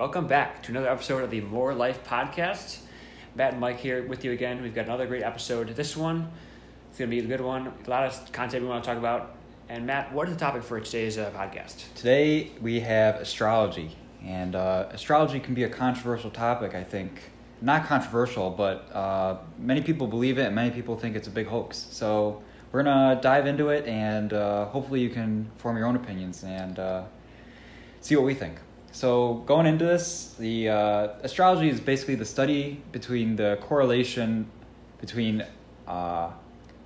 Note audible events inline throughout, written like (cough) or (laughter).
Welcome back to another episode of the More Life Podcast. Matt and Mike here with you again. We've got another great episode. This one, it's going to be a good one. A lot of content we want to talk about. And Matt, what is the topic for today's uh, podcast? Today we have astrology, and uh, astrology can be a controversial topic. I think not controversial, but uh, many people believe it, and many people think it's a big hoax. So we're gonna dive into it, and uh, hopefully you can form your own opinions and uh, see what we think. So going into this, the uh, astrology is basically the study between the correlation between uh,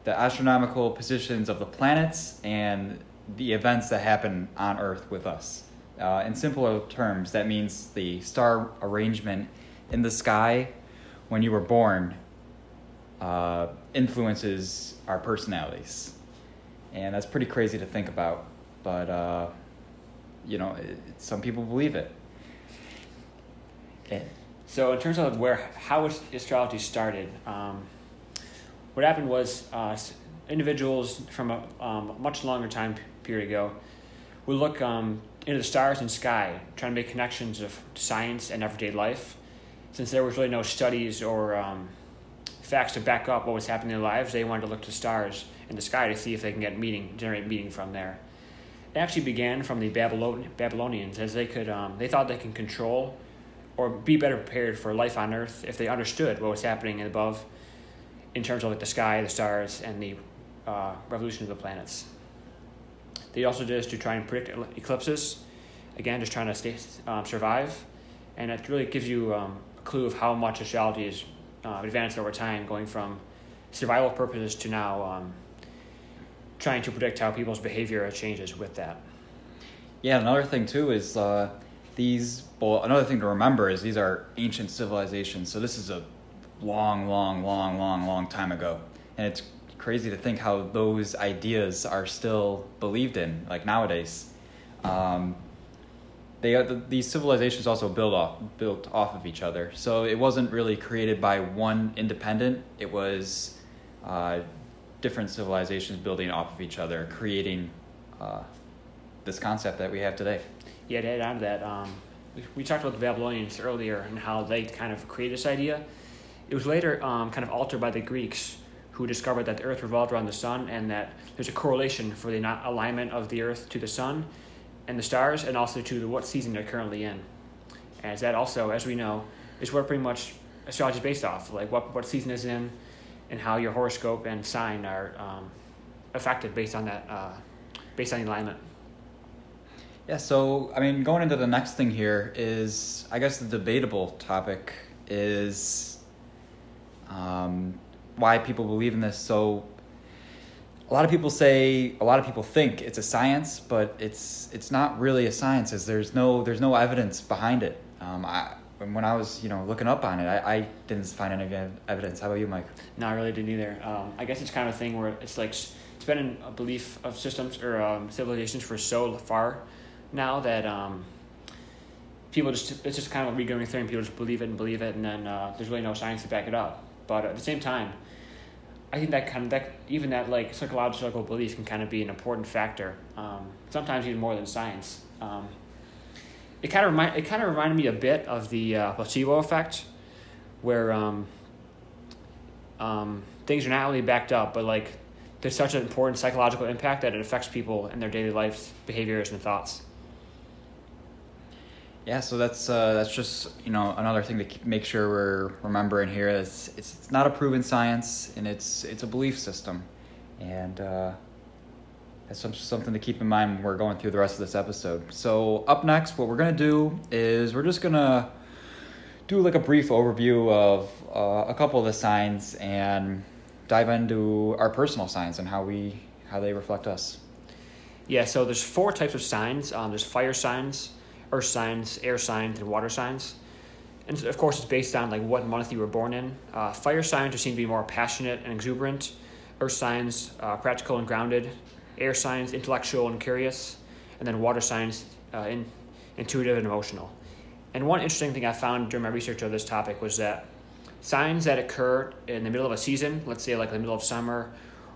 the astronomical positions of the planets and the events that happen on Earth with us. Uh, in simpler terms, that means the star arrangement in the sky when you were born uh, influences our personalities. And that's pretty crazy to think about, but uh, you know, it, some people believe it. Okay. So in terms of where how astrology started, um, what happened was uh, individuals from a um, much longer time period ago would look um, into the stars and sky, trying to make connections of science and everyday life. Since there was really no studies or um, facts to back up what was happening in their lives, they wanted to look to stars in the sky to see if they can get meaning, generate meaning from there. It actually began from the Babylon- Babylonians, as they could, um, they thought they can control or be better prepared for life on Earth if they understood what was happening above in terms of like the sky, the stars, and the uh, revolution of the planets. They also did this to try and predict eclipses, again, just trying to stay, um, survive, and it really gives you um, a clue of how much astrology has uh, advanced over time, going from survival purposes to now um, trying to predict how people's behavior changes with that. Yeah, another thing too is uh, these. Well, another thing to remember is these are ancient civilizations. So this is a long, long, long, long, long time ago, and it's crazy to think how those ideas are still believed in, like nowadays. Um, they are, these civilizations also built off built off of each other. So it wasn't really created by one independent. It was uh, different civilizations building off of each other, creating uh, this concept that we have today. Yeah, to add on to that, um, we, talked about the Babylonians earlier and how they kind of created this idea. It was later um, kind of altered by the Greeks, who discovered that the Earth revolved around the sun and that there's a correlation for the alignment of the Earth to the sun and the stars, and also to the, what season they're currently in. As that also, as we know, is what pretty much astrology is based off, like what what season is in, and how your horoscope and sign are um, affected based on that, uh, based on alignment. Yeah, so I mean, going into the next thing here is, I guess, the debatable topic is um, why people believe in this. So, a lot of people say, a lot of people think it's a science, but it's it's not really a science, as there's no there's no evidence behind it. Um, I, when I was you know looking up on it, I, I didn't find any evidence. How about you, Mike? No, I really didn't either. Um, I guess it's kind of a thing where it's like it's been a belief of systems or um, civilizations for so far now that um, people just it's just kind of a regoing thing. People just believe it and believe it, and then uh, there's really no science to back it up. But at the same time, I think that kind of that even that like psychological belief can kind of be an important factor. Um, sometimes even more than science. It kind of remind it kind of reminded me a bit of the uh, placebo effect, where um, um, things are not only backed up, but like there's such an important psychological impact that it affects people in their daily lives, behaviors, and thoughts. Yeah, so that's uh, that's just you know another thing to make sure we're remembering here is it's, it's not a proven science and it's it's a belief system, and uh, that's some, something to keep in mind when we're going through the rest of this episode. So up next, what we're gonna do is we're just gonna do like a brief overview of uh, a couple of the signs and dive into our personal signs and how we how they reflect us. Yeah, so there's four types of signs. Um, there's fire signs earth signs, air signs, and water signs. And of course, it's based on like what month you were born in. Uh, fire signs seem to be more passionate and exuberant. Earth signs, uh, practical and grounded. Air signs, intellectual and curious. And then water signs, uh, in, intuitive and emotional. And one interesting thing I found during my research of this topic was that signs that occur in the middle of a season, let's say like the middle of summer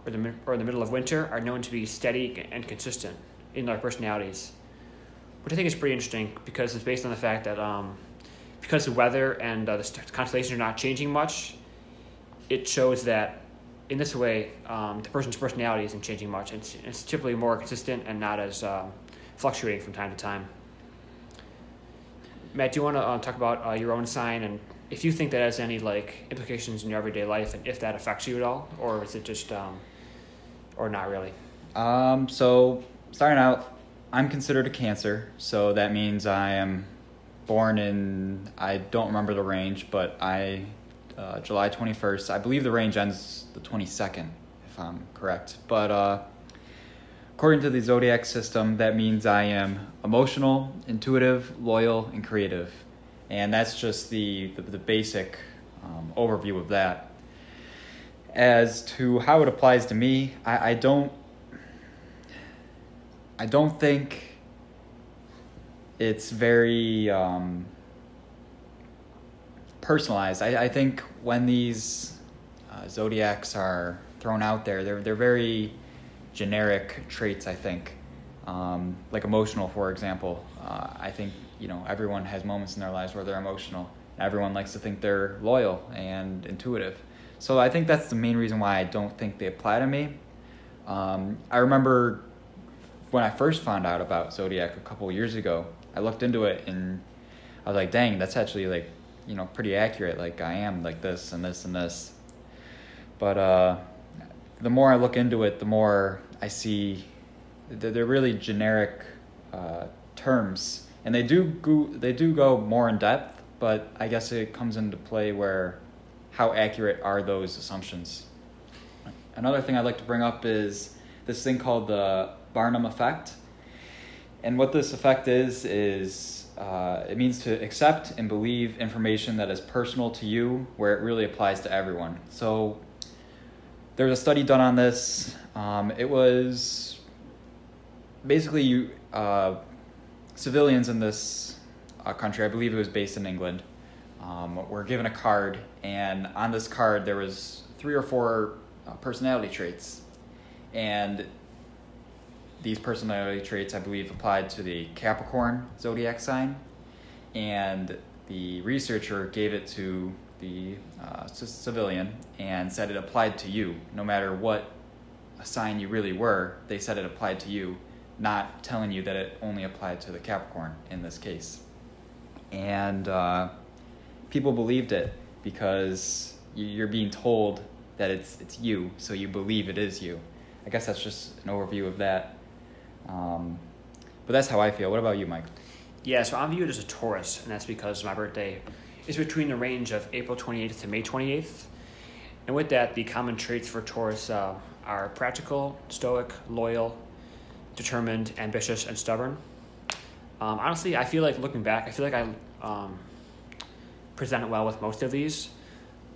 or the, or the middle of winter, are known to be steady and consistent in their personalities which I think is pretty interesting because it's based on the fact that um, because the weather and uh, the constellations are not changing much, it shows that in this way, um, the person's personality isn't changing much. It's, it's typically more consistent and not as um, fluctuating from time to time. Matt, do you want to uh, talk about uh, your own sign and if you think that has any like implications in your everyday life and if that affects you at all, or is it just, um, or not really? Um, so starting out, I'm considered a Cancer, so that means I am born in I don't remember the range, but I uh, July 21st. I believe the range ends the 22nd, if I'm correct. But uh, according to the zodiac system, that means I am emotional, intuitive, loyal, and creative, and that's just the the, the basic um, overview of that. As to how it applies to me, I, I don't I don't think it's very um, personalized. I, I think when these uh, zodiacs are thrown out there, they're they're very generic traits. I think, um, like emotional, for example. Uh, I think you know everyone has moments in their lives where they're emotional. Everyone likes to think they're loyal and intuitive. So I think that's the main reason why I don't think they apply to me. Um, I remember when I first found out about Zodiac a couple years ago, I looked into it and I was like, dang, that's actually like, you know, pretty accurate. Like I am like this and this and this. But uh, the more I look into it, the more I see that they're really generic uh, terms, and they do go, they do go more in depth. But I guess it comes into play where how accurate are those assumptions. Another thing I'd like to bring up is this thing called the Barnum effect. And what this effect is, is uh, it means to accept and believe information that is personal to you where it really applies to everyone. So there's a study done on this. Um, it was basically you, uh, civilians in this uh, country, I believe it was based in England, um, were given a card, and on this card there was three or four uh, personality traits, and these personality traits, I believe, applied to the Capricorn zodiac sign, and the researcher gave it to the uh, civilian and said it applied to you, no matter what sign you really were. They said it applied to you, not telling you that it only applied to the Capricorn in this case. And uh, people believed it because you're being told that it's it's you, so you believe it is you. I guess that's just an overview of that. Um, but that's how I feel. What about you, Mike? Yeah, so I'm viewed as a Taurus, and that's because my birthday is between the range of April 28th to May 28th. And with that, the common traits for Taurus uh, are practical, stoic, loyal, determined, ambitious, and stubborn. Um, honestly, I feel like looking back, I feel like I um, presented well with most of these.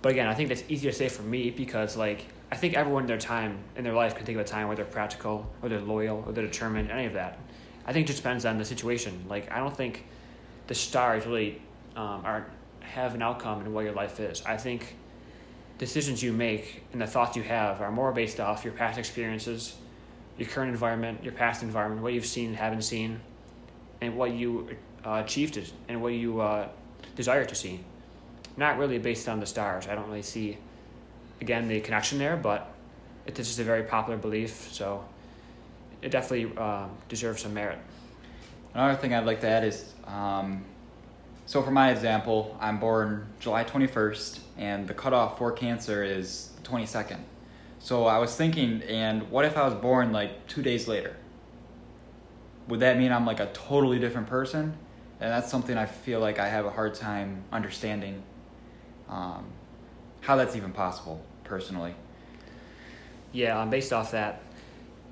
But again, I think that's easier to say for me because like I think everyone in their time in their life can think of a time where they're practical or they're loyal or they're determined, any of that. I think it just depends on the situation. Like I don't think the stars really um, are have an outcome in what your life is. I think decisions you make and the thoughts you have are more based off your past experiences, your current environment, your past environment, what you've seen and haven't seen, and what you uh, achieved and what you uh, desire to see. Not really based on the stars. I don't really see again the connection there, but it is just a very popular belief, so it definitely uh, deserves some merit. Another thing I'd like to add is um, so for my example, I'm born July 21st, and the cutoff for Cancer is 22nd. So I was thinking, and what if I was born like two days later? Would that mean I'm like a totally different person? And that's something I feel like I have a hard time understanding um, how that's even possible personally. Yeah, um, based off that,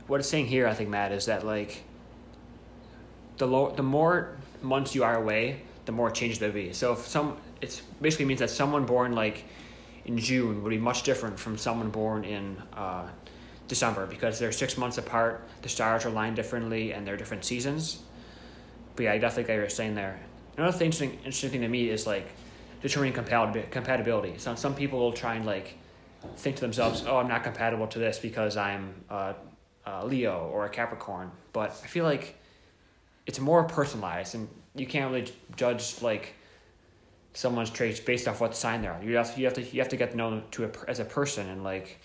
what it's saying here, I think, Matt, is that like the low, the more months you are away, the more changes there be. So if some, it basically means that someone born like in June would be much different from someone born in uh, December because they're six months apart. The stars are aligned differently, and they're different seasons. But yeah, I definitely get what you're saying there. Another thing, interesting, interesting thing to me is like determining compatibility. So some people will try and like think to themselves, "Oh, I'm not compatible to this because I'm a, a Leo or a Capricorn." But I feel like it's more personalized, and you can't really judge like someone's traits based off what sign they are. You have to, you have to you have to get to know them to a, as a person and like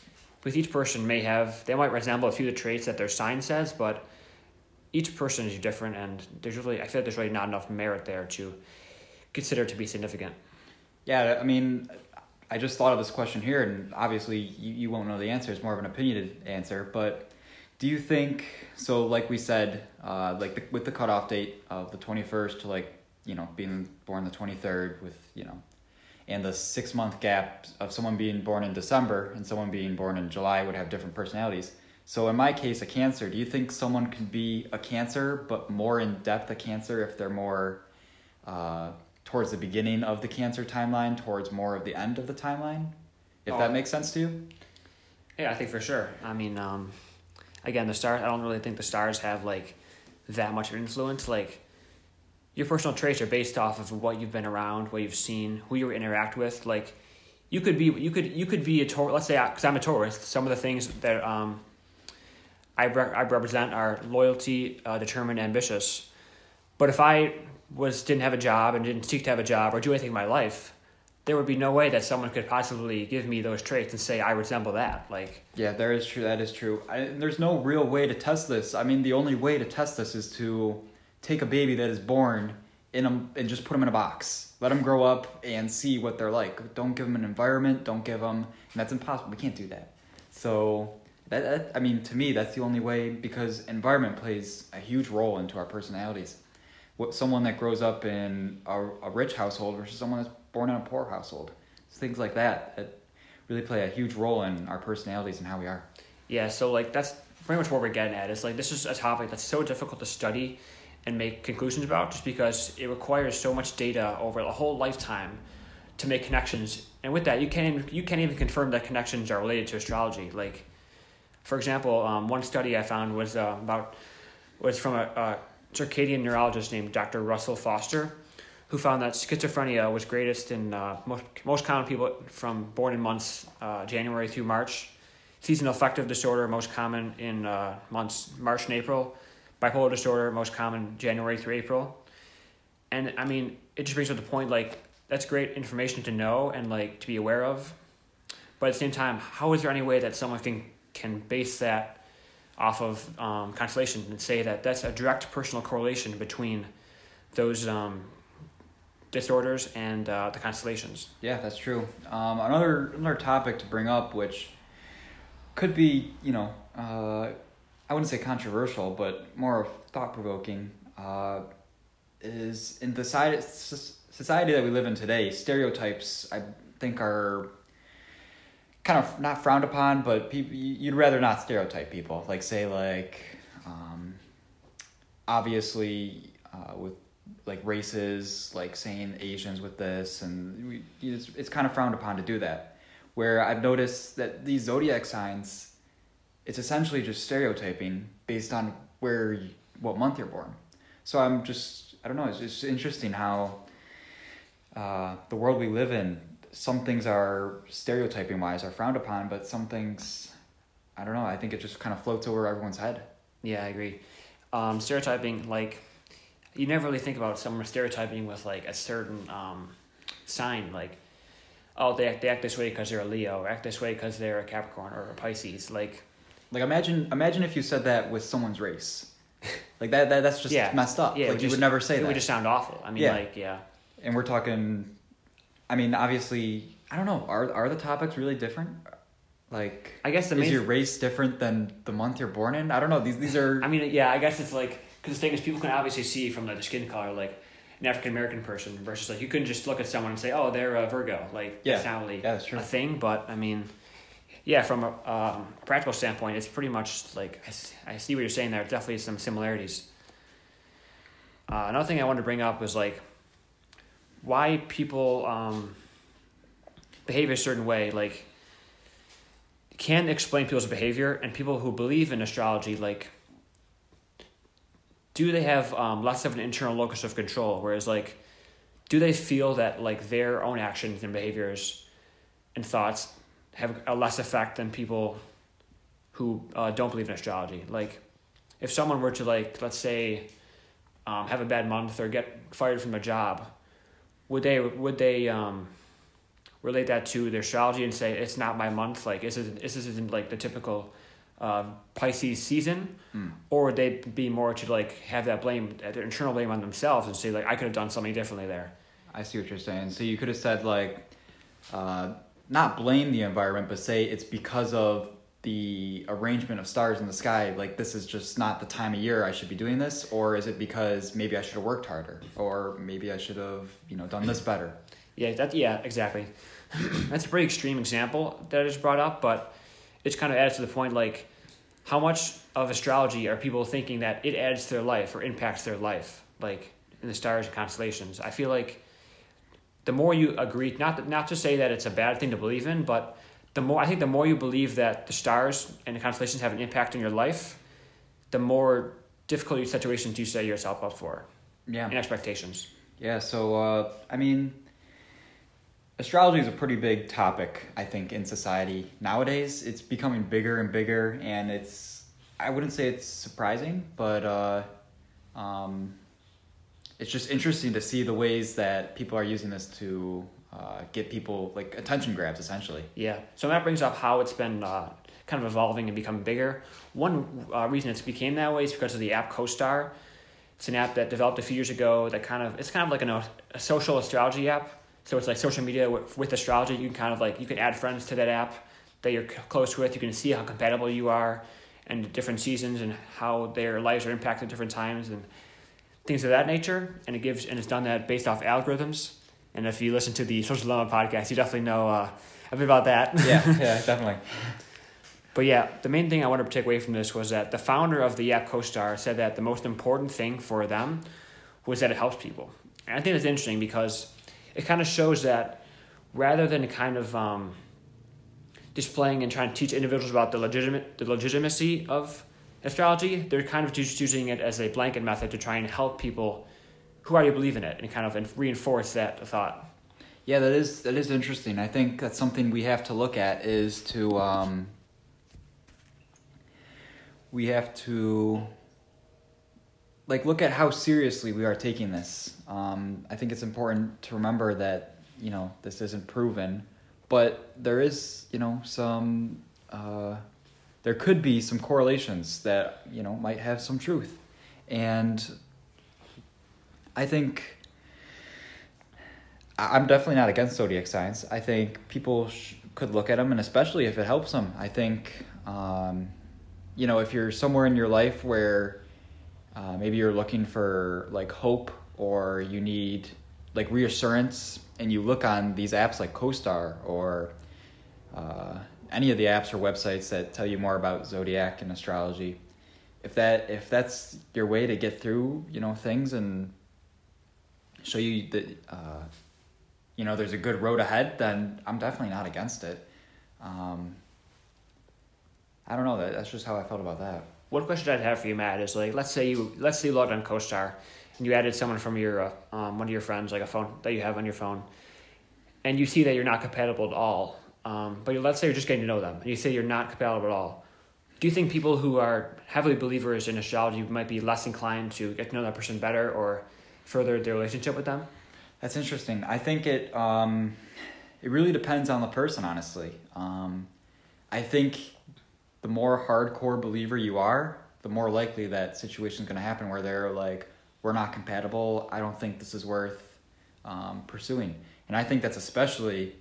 with each person may have they might resemble a few of the traits that their sign says, but each person is different and there's really I feel like there's really not enough merit there to consider to be significant. Yeah, I mean, I just thought of this question here, and obviously you, you won't know the answer. It's more of an opinionated answer, but do you think so? Like we said, uh, like the, with the cutoff date of the twenty first to like you know being born the twenty third, with you know, and the six month gap of someone being born in December and someone being born in July would have different personalities. So in my case, a Cancer. Do you think someone can be a Cancer, but more in depth a Cancer if they're more uh, towards the beginning of the Cancer timeline, towards more of the end of the timeline? If Oh. that makes sense to you. Yeah, I think for sure. I mean, um, again, the stars. I don't really think the stars have like that much of influence. Like your personal traits are based off of what you've been around, what you've seen, who you interact with. Like you could be, you could, you could be a Taurus. Let's say, because I'm a Taurus some of the things that um, I re- I represent are loyalty, uh, determined, ambitious. But if I was didn't have a job and didn't seek to have a job or do anything in my life, there would be no way that someone could possibly give me those traits and say I resemble that. Like Yeah, there is true. That is true. I, there's no real way to test this. I mean, the only way to test this is to take a baby that is born in a, and just put them in a box. Let them grow up and see what they're like. Don't give them an environment. Don't give them, and that's impossible. We can't do that. So that, that I mean, to me, that's the only way because environment plays a huge role into our personalities. What someone that grows up in a, a rich household versus someone that's born in a poor household. Things like that that really play a huge role in our personalities and how we are. Yeah, so like that's pretty much what we're getting at. It's like this is a topic that's so difficult to study and make conclusions about, just because it requires so much data over a whole lifetime to make connections. And with that, you can't you can't even confirm that connections are related to astrology. Like, for example, um, one study I found was uh, about was from a, a circadian neurologist named Dr. Russell Foster, who found that schizophrenia was greatest in uh, most most common people from born in months uh, January through March. Seasonal affective disorder most common in uh, months March and April. Bipolar disorder most common January through April. And I mean, it just brings up the point like that's great information to know and like to be aware of. But at the same time, how is there any way that someone can can base that off of um, constellation and say that that's a direct personal correlation between those um, disorders and uh, the constellations? Yeah, that's true. Um, another another topic to bring up, which could be, you know, uh, I wouldn't say controversial, but more thought provoking, uh, is in the society society that we live in today. Stereotypes, I think, are kind of not frowned upon, but people you'd rather not stereotype people. Like say like, um, obviously uh, with like races, like saying Asians with this, and we, it's, it's kind of frowned upon to do that. Where I've noticed that these zodiac signs, it's essentially just stereotyping based on where, what month you're born. So I'm just, I don't know, it's just interesting how uh, the world we live in, some things are stereotyping wise are frowned upon, but some things, I don't know, I think it just kind of floats over everyone's head. Yeah, I agree. Um, stereotyping, like, you never really think about someone stereotyping with like a certain um, sign, like, oh, they act, they act this way because they're a Leo, or act this way because they're a Capricorn or a Pisces. Like, Like imagine, imagine if you said that with someone's race, like that, that that's just (laughs) yeah, messed up. Yeah, it like would you just- would never say it that. would just sound awful. I mean, Yeah. like, yeah. and we're talking i mean obviously i don't know are are the topics really different like I guess the is main your race different than the month you're born in i don't know these these are I mean, yeah, I guess it's like because the thing is, people can obviously see from like, the skin color, like an African American person versus like you couldn't just look at someone and say, oh, they're a Virgo. Like Yeah. that's not really Yeah, that's a thing. But I mean, yeah, from a um, practical standpoint, it's pretty much like I see what you're saying there. Definitely some similarities. Uh, another thing I wanted to bring up was like why people um, behave a certain way. Like can explain people's behavior and people who believe in astrology like do they have um, less of an internal locus of control whereas like do they feel that like their own actions and behaviors and thoughts have a less effect than people who uh, don't believe in astrology like if someone were to like let's say um, have a bad month or get fired from a job would they would they um, relate that to their astrology and say it's not my month? Like this isn't this isn't like the typical uh, Pisces season, Mm. or would they be more to like have that blame, their internal blame on themselves, and say like I could have done something differently there? I see what you're saying. So you could have said like, uh, not blame the environment, but say it's because of the arrangement of stars in the sky. Like this is just not the time of year I should be doing this, or is it because maybe I should have worked harder, or maybe I should have you know done this better? Yeah, that yeah, exactly. (clears throat) That's a pretty extreme example that I just brought up, but it's kind of adds to the point like how much of astrology are people thinking that it adds to their life or impacts their life, like in the stars and constellations. I feel like the more you agree, not not to say that it's a bad thing to believe in, but the more I think the more you believe that the stars and the constellations have an impact on your life, the more difficult situations you set yourself up for Yeah. and expectations. Yeah, so uh, I mean, astrology is a pretty big topic, I think, in society nowadays. It's becoming bigger and bigger, and it's I wouldn't say it's surprising, but uh, um, it's just interesting to see the ways that people are using this to uh, get people like attention grabs, essentially. Yeah. So that brings up how it's been uh, kind of evolving and becoming bigger. One uh, reason it's became that way is because of the app CoStar. It's an app that developed a few years ago that kind of it's kind of like an, a social astrology app. So it's like social media with, with astrology. You can kind of like you can add friends to that app that you're close with. You can see how compatible you are, and different seasons and how their lives are impacted at different times and things of that nature. And it gives and it's done that based off algorithms. And if you listen to the Social Dilemma podcast, you definitely know uh, a bit about that. Yeah, yeah, (laughs) definitely. But yeah, the main thing I wanted to take away from this was that the founder of the app CoStar said that the most important thing for them was that it helps people. And I think that's interesting because it kind of shows that rather than kind of um, displaying and trying to teach individuals about the legitimate the legitimacy of astrology, they're kind of just using it as a blanket method to try and help people who already believe in it and kind of reinforce that thought. Yeah, that is that is interesting. I think that's something we have to look at is to um, we have to like look at how seriously we are taking this. Um, I think it's important to remember that you know this isn't proven, but there is you know some uh, there could be some correlations that you know might have some truth, and I think. I'm definitely not against zodiac signs. I think people sh- could look at them, and especially if it helps them. I think, um, you know, if you're somewhere in your life where uh, maybe you're looking for like hope or you need like reassurance, and you look on these apps like CoStar or uh, any of the apps or websites that tell you more about zodiac and astrology, if that if that's your way to get through, you know, things and show you that. Uh, you know there's a good road ahead, then I'm definitely not against it. Um, I don't know. That that's just how I felt about that. One question I'd have for you, Matt, is like, let's say you let's say you logged on CoStar and you added someone from your uh, um, one of your friends, like a phone that you have on your phone, and you see that you're not compatible at all. Um, but let's say you're just getting to know them, and you say you're not compatible at all. Do you think people who are heavily believers in astrology might be less inclined to get to know that person better or further their relationship with them? That's interesting. I think it um, it really depends on the person, honestly. Um, I think the more hardcore believer you are, the more likely that situation is going to happen where they're like, "We're not compatible. I don't think this is worth um, pursuing." And I think that's especially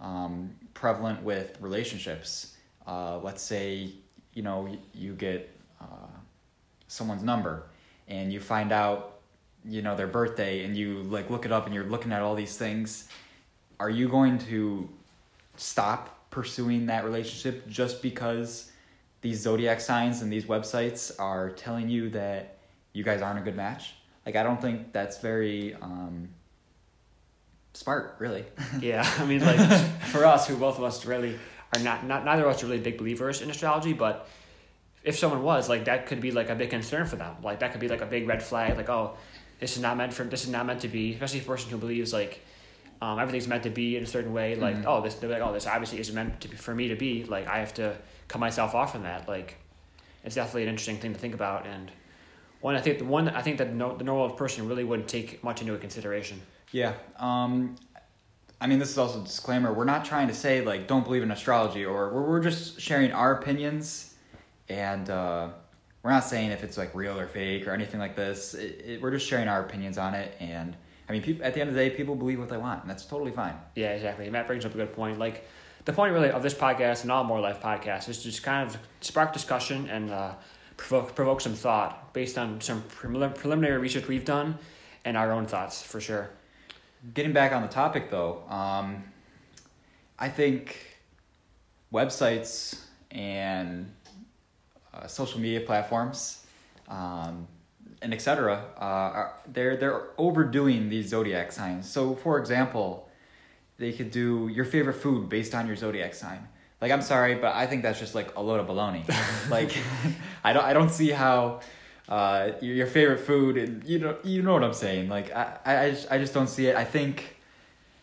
um, prevalent with relationships. Uh, let's say you know you get uh, someone's number and you find out you know their birthday and you like look it up and you're looking at all these things are you going to stop pursuing that relationship just because these zodiac signs and these websites are telling you that you guys aren't a good match like i don't think that's very um smart really (laughs) Yeah, I mean, like (laughs) for us, who both of us really are not, not neither of us are really big believers in astrology, but if someone was, like that could be like a big concern for them. Like that could be like a big red flag. Like, oh, this is not meant for this is not meant to be. Especially a person who believes like um, everything's meant to be in a certain way. Like, Mhm. oh, this they're like, oh, this obviously isn't meant to be for me to be. Like, I have to cut myself off from that. Like, it's definitely an interesting thing to think about and. One, I think the one I think that no, the normal person really wouldn't take much into consideration. Yeah. Um, I mean, this is also a disclaimer. We're not trying to say like don't believe in astrology, or we're we're just sharing our opinions, and uh, we're not saying if it's like real or fake or anything like this. It, it, we're just sharing our opinions on it, and I mean, people, at the end of the day, people believe what they want, and that's totally fine. Yeah, exactly. Matt brings up a good point. Like the point really of this podcast and all more life podcasts is to just kind of spark discussion and uh, provoke provoke some thought based on some prelim- preliminary research we've done and our own thoughts for sure. Getting back on the topic though, um, I think websites and uh, social media platforms um, and etc. Uh, they're they're overdoing these zodiac signs. So, for example, they could do your favorite food based on your zodiac sign. Like, I'm sorry, but I think that's just like a load of baloney. (laughs) like, I don't I don't see how uh, your, your favorite food and you know you know what I'm saying. Like, I I just, I just don't see it. I think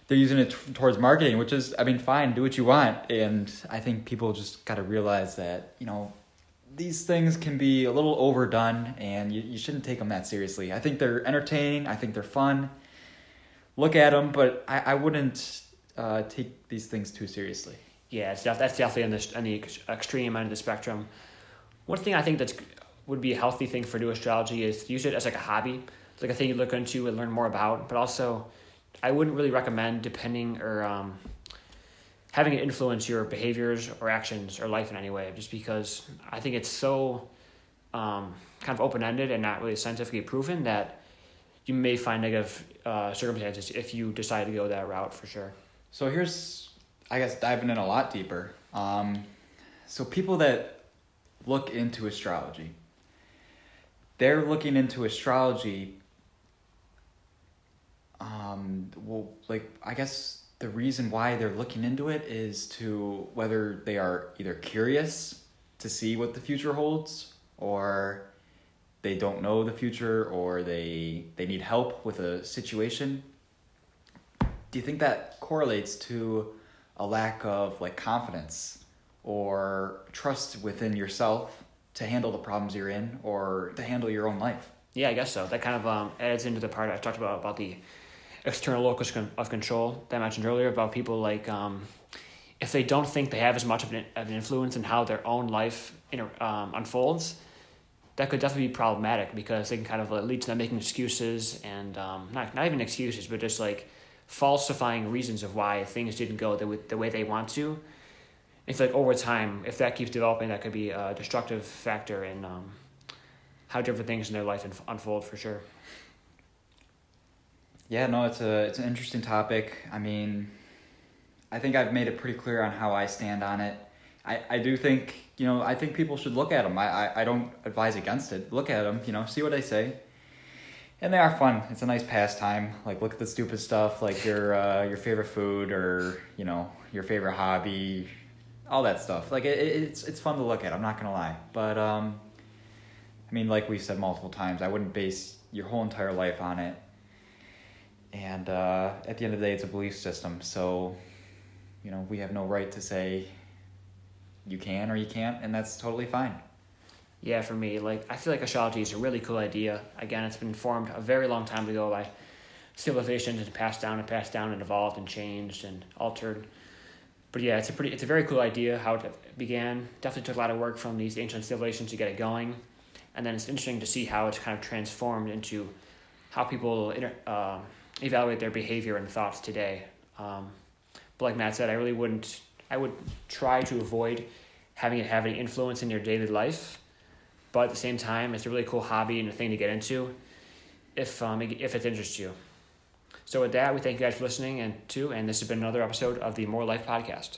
they're using it t- towards marketing, which is I mean, fine, do what you want. And I think people just got to realize that you know these things can be a little overdone and you, you shouldn't take them that seriously. I think they're entertaining, I think they're fun. Look at them, but I, I wouldn't uh, take these things too seriously. Yeah, def- that's definitely on the, on the extreme end of the spectrum. One thing I think that's would be a healthy thing for new astrology is to use it as like a hobby. It's like a thing you look into and learn more about. But also, I wouldn't really recommend depending or um, having it influence your behaviors or actions or life in any way. Just because I think it's so um, kind of open ended and not really scientifically proven that you may find negative uh, circumstances if you decide to go that route for sure. So here's, I guess, diving in a lot deeper. Um, so people that look into astrology, they're looking into astrology. Um, well, like I guess the reason why they're looking into it is to whether they are either curious to see what the future holds, or they don't know the future, or they they need help with a situation do you think that correlates to a lack of like confidence or trust within yourself to handle the problems you're in or to handle your own life Yeah, I guess so. That kind of um, adds into the part I talked about about the external locus of control that I mentioned earlier about people like um, if they don't think they have as much of an, of an influence in how their own life inter- um, unfolds, that could definitely be problematic because they can kind of lead to them making excuses and um, not not even excuses, but just like falsifying reasons of why things didn't go the, the way they want to. It's like over time, if that keeps developing, that could be a destructive factor in um, how different things in their life unfold for sure. Yeah no it's a it's an interesting topic i mean i think i've made it pretty clear on how i stand on it i, I do think you know i think people should look at them I, I, I don't advise against it look at them you know see what they say and they are fun. It's a nice pastime. Like look at the stupid stuff, like your uh, your favorite food or you know your favorite hobby, all that stuff. Like it, it's it's fun to look at. I'm not gonna lie, but um, I mean, like we've said multiple times, I wouldn't base your whole entire life on it. And uh, at the end of the day, it's a belief system. So, you know, we have no right to say you can or you can't, and that's totally fine. Yeah, for me, like I feel like astrology is a really cool idea. Again, it's been formed a very long time ago by civilizations and passed down and passed down and evolved and changed and altered. But yeah, it's a pretty, it's a very cool idea how it began. Definitely took a lot of work from these ancient civilizations to get it going, and then it's interesting to see how it's kind of transformed into how people inter, uh, evaluate their behavior and thoughts today. Um, but like Matt said, I really wouldn't. I would try to avoid having it have any influence in your daily life but at the same time, it's a really cool hobby and a thing to get into if um, if it interests you. So with that, we thank you guys for listening and too, and this has been another episode of the More Life Podcast.